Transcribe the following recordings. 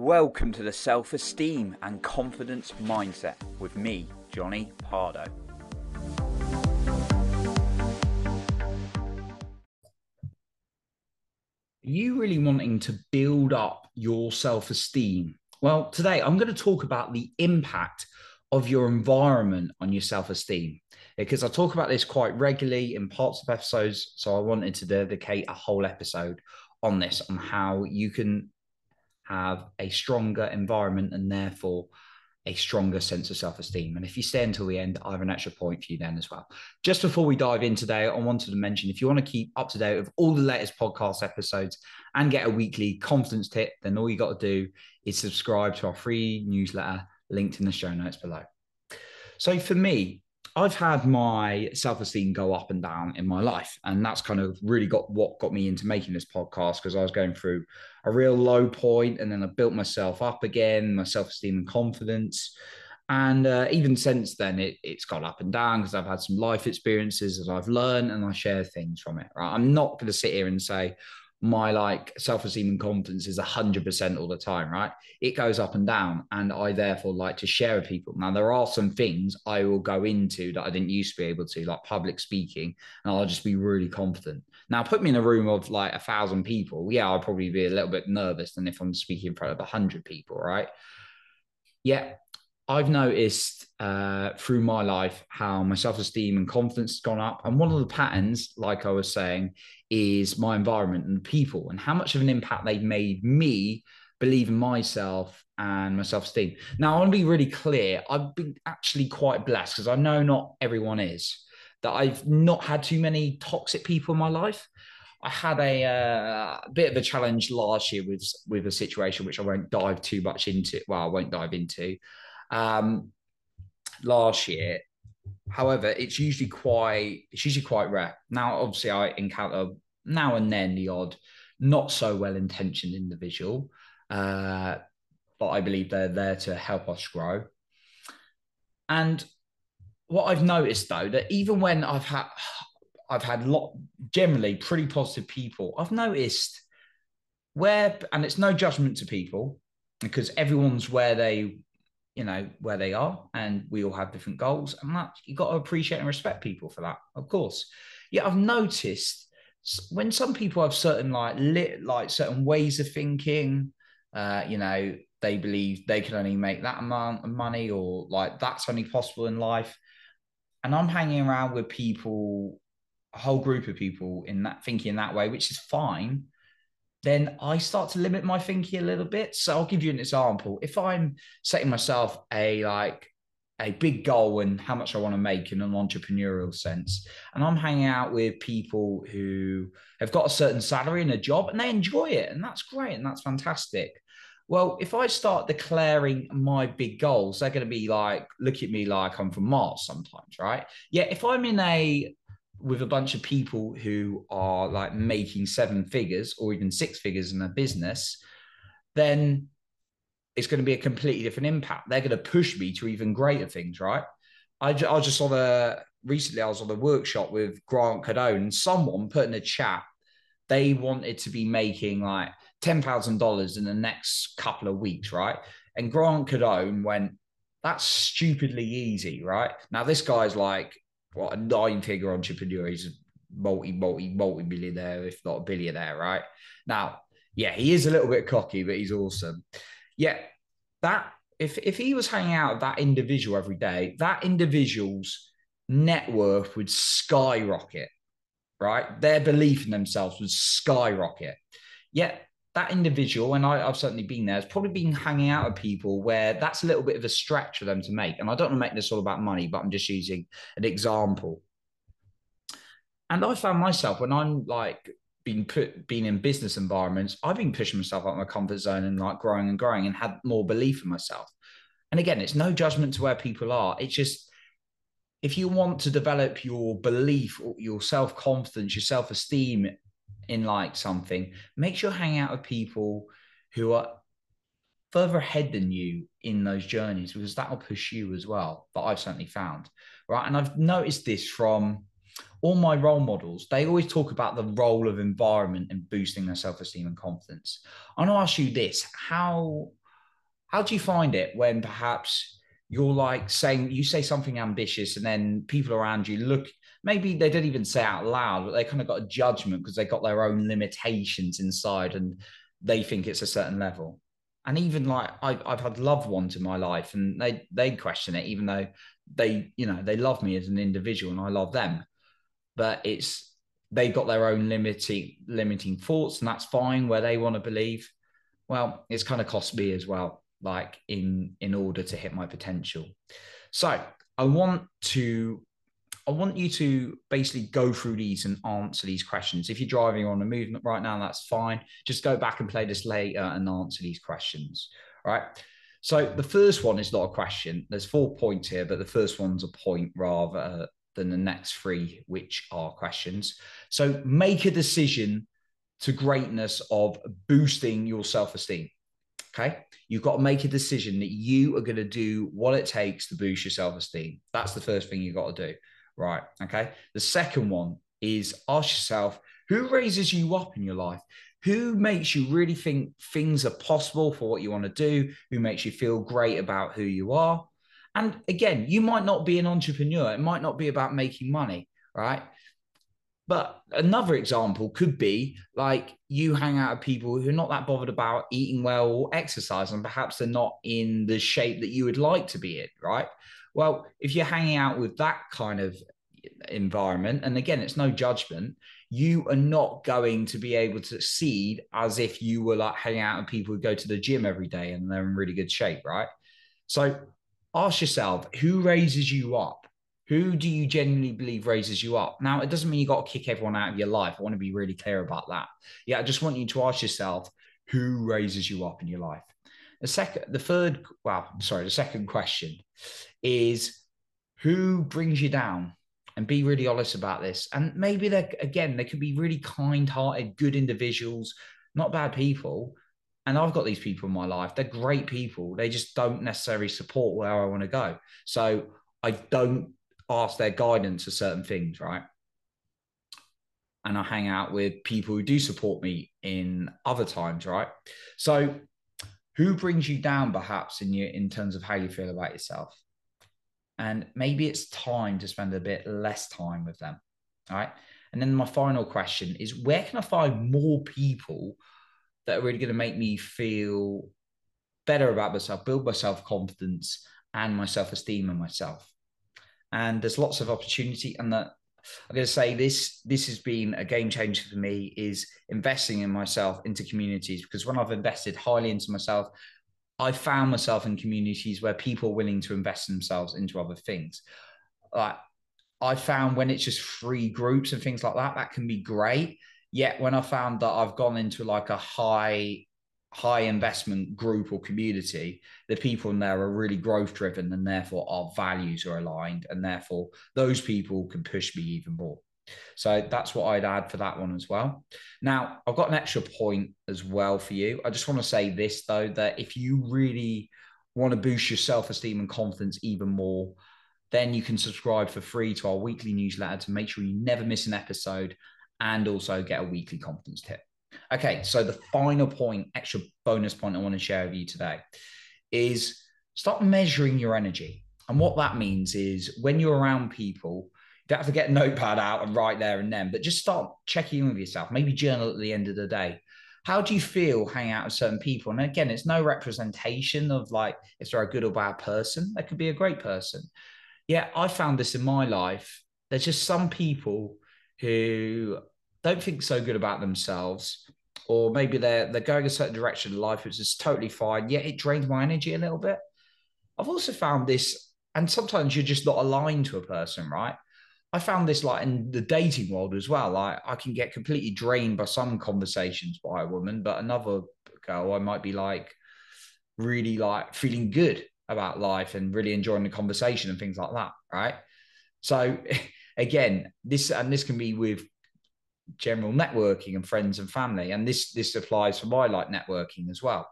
Welcome to the Self Esteem and Confidence Mindset with me, Jonny Pardoe. You really wanting to build up your self esteem? Well, today I'm going to talk about the impact of your environment on your self esteem because I talk about this quite regularly in parts of episodes. So I wanted to dedicate a whole episode on this, on how you can have a stronger environment and therefore a stronger sense of self esteem. And if you stay until the end, I have an extra point for you then as well. Just before we dive in today, I wanted to mention if you want to keep up to date with all the latest podcast episodes and get a weekly confidence tip, then all you got to do is subscribe to our free newsletter linked in the show notes below. So for me, I've had my self esteem go up and down in my life. And that's kind of really got what got me into making this podcast because I was going through a real low point and then I built myself up again, my self esteem and confidence. And uh, even since then, it, it's gone up and down because I've had some life experiences that I've learned and I share things from it. Right? I'm not going to sit here and say, my like self-esteem and confidence is 100% all the time right? It goes up and down and i therefore like to share with people. Now there are some things i will go into that i didn't used to be able to like public speaking and i'll just be really confident. Now put me in a room of like a thousand people yeah i'll probably be a little bit nervous than if i'm speaking in front of a hundred people right? Yeah I've noticed uh, through my life how my self esteem and confidence has gone up. And one of the patterns, like I was saying, is my environment and people and how much of an impact they've made me believe in myself and my self esteem. Now, I want to be really clear. I've been actually quite blessed because I know not everyone is, that I've not had too many toxic people in my life. I had a, uh, bit of a challenge last year with with a situation which I won't dive too much into. Well, I won't dive into um, last year. However, it's usually quite it's usually quite rare. Now, obviously, I encounter now and then the odd not so well intentioned individual, uh, but I believe they're there to help us grow. And what I've noticed though that even when I've had I've had lot generally pretty positive people, I've noticed where and it's no judgment to people because everyone's where they you know where they are and we all have different goals and that you got to appreciate and respect people for that of course. Yeah i've noticed when some people have certain like lit like certain ways of thinking uh you know they believe they can only make that amount of money or like that's only possible in life and i'm hanging around with people a whole group of people in that thinking that way which is fine then I start to limit my thinking a little bit. So I'll give you an example. If I'm setting myself a like a big goal and how much I want to make in an entrepreneurial sense, and I'm hanging out with people who have got a certain salary and a job and they enjoy it, and that's great and that's fantastic. Well, if I start declaring my big goals, they're going to be like, look at me like I'm from Mars sometimes, right? Yeah, if I'm in a with a bunch of people who are like making seven figures or even six figures in a business, then it's going to be a completely different impact. They're going to push me to even greater things, right? I, I was just on a recently, I was on a workshop with Grant Cardone, and someone put in a chat they wanted to be making like ten thousand dollars in the next couple of weeks, right? And Grant Cardone went, "That's stupidly easy, right?" Now this guy's like what a nine figure entrepreneur. He's a multi, multi, multi millionaire, if not a billionaire, right? Now, yeah, he is a little bit cocky, but he's awesome. Yeah, that if if he was hanging out with that individual every day, that individual's net worth would skyrocket, right? Their belief in themselves would skyrocket. Yet that individual, and I, have certainly been there, has probably been hanging out with people where that's a little bit of a stretch for them to make. And I don't want to make this all about money, but I'm just using an example. And I found myself when I'm like being put being in business environments, I've been pushing myself out of my comfort zone and like growing and growing and had more belief in myself. And again, it's no judgment to where people are. It's just if you want to develop your belief, your self confidence, your self esteem in like something, make sure hang out with people who are further ahead than you in those journeys because that will push you as well. But I've certainly found right, and I've noticed this from all my role models. They always talk about the role of environment in boosting their self esteem and confidence. I want to ask you this: how how do you find it when perhaps you're like saying you say something ambitious and then people around you look maybe they don't even say out loud but they kind of got a judgment because they got their own limitations inside and they think it's a certain level. And even like I, I've had loved ones in my life and they they question it even though they you know they love me as an individual and I love them. But it's they've got their own limiting limiting thoughts and that's fine where they want to believe. Well it's kind of cost me as well like in in order to hit my potential. So i want to i want you to basically go through these and answer these questions if you're driving on a movement right now that's fine just go back and play this later and answer these questions all right so the first one is not a question there's four points here but the first one's a point rather than the next three which are questions so make a decision to greatness of boosting your self-esteem Okay. You've got to make a decision that you are going to do what it takes to boost your self esteem. That's the first thing you've got to do. Right. Okay. The second one is ask yourself who raises you up in your life? Who makes you really think things are possible for what you want to do? Who makes you feel great about who you are? And again, you might not be an entrepreneur. It might not be about making money, right? But another example could be like you hang out with people who are not that bothered about eating well or exercise, and perhaps they're not in the shape that you would like to be in, right? Well, if you're hanging out with that kind of environment, and again, it's no judgment, you are not going to be able to succeed as if you were like hanging out with people who go to the gym every day and they're in really good shape, right? So ask yourself who raises you up? Who do you genuinely believe raises you up? Now, it doesn't mean you got to kick everyone out of your life. I want to be really clear about that. Yeah, I just want you to ask yourself who raises you up in your life. The second, the third, well, sorry, the second question is who brings you down? And be really honest about this. And maybe they again, they could be really kind-hearted, good individuals, not bad people. And I've got these people in my life. They're great people. They just don't necessarily support where I want to go. So I don't ask their guidance for certain things, right? And I hang out with people who do support me in other times, right? So who brings you down perhaps in your in terms of how you feel about yourself? And maybe it's time to spend a bit less time with them. right? And then my final question is where can I find more people that are really going to make me feel better about myself, build my self confidence and my self esteem and myself? And there's lots of opportunity. And that I'm going to say this this has been a game changer for me is investing in myself into communities because when I've invested highly into myself, I found myself in communities where people are willing to invest themselves into other things. Like I found when it's just free groups and things like that, that can be great. Yet when I found that I've gone into like a high high investment group or community, the people in there are really growth driven and therefore our values are aligned. And therefore, those people can push me even more. So that's what I'd add for that one as well. Now, I've got an extra point as well for you. I just want to say this though that if you really want to boost your self esteem and confidence even more, then you can subscribe for free to our weekly newsletter to make sure you never miss an episode and also get a weekly confidence tip. Okay, so the final point, extra bonus point I want to share with you today is start measuring your energy. And what that means is when you're around people, you don't have to get a notepad out and write there and then, but just start checking in with yourself, maybe journal at the end of the day. How do you feel hanging out with certain people? And again, it's no representation of like, is there a good or bad person? That could be a great person. Yeah, I found this in my life. There's just some people who don't think so good about themselves, or maybe they're they're going a certain direction in life, which is totally fine. Yet it drains my energy a little bit. I've also found this, and sometimes you're just not aligned to a person, right? I found this like in the dating world as well. Like I can get completely drained by some conversations by a woman, but another girl, I might be like really like feeling good about life and really enjoying the conversation and things like that, right? So again, this and this can be with general networking and friends and family. And this this applies for my like networking as well.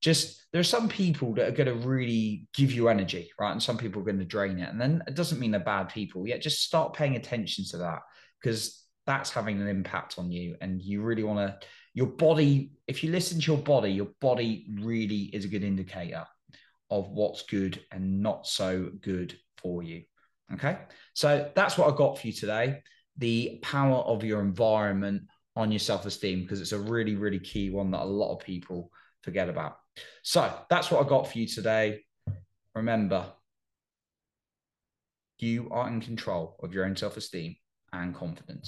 Just there are some people that are going to really give you energy, right? And some people are going to drain it. And then it doesn't mean they're bad people. Yet just start paying attention to that because that's having an impact on you. And you really want to your body, if you listen to your body, your body really is a good indicator of what's good and not so good for you. Okay. So that's what I got for you today the power of your environment on your self esteem, because it's a really, really key one that a lot of people forget about. So that's what I got for you today. Remember, you are in control of your own self esteem and confidence.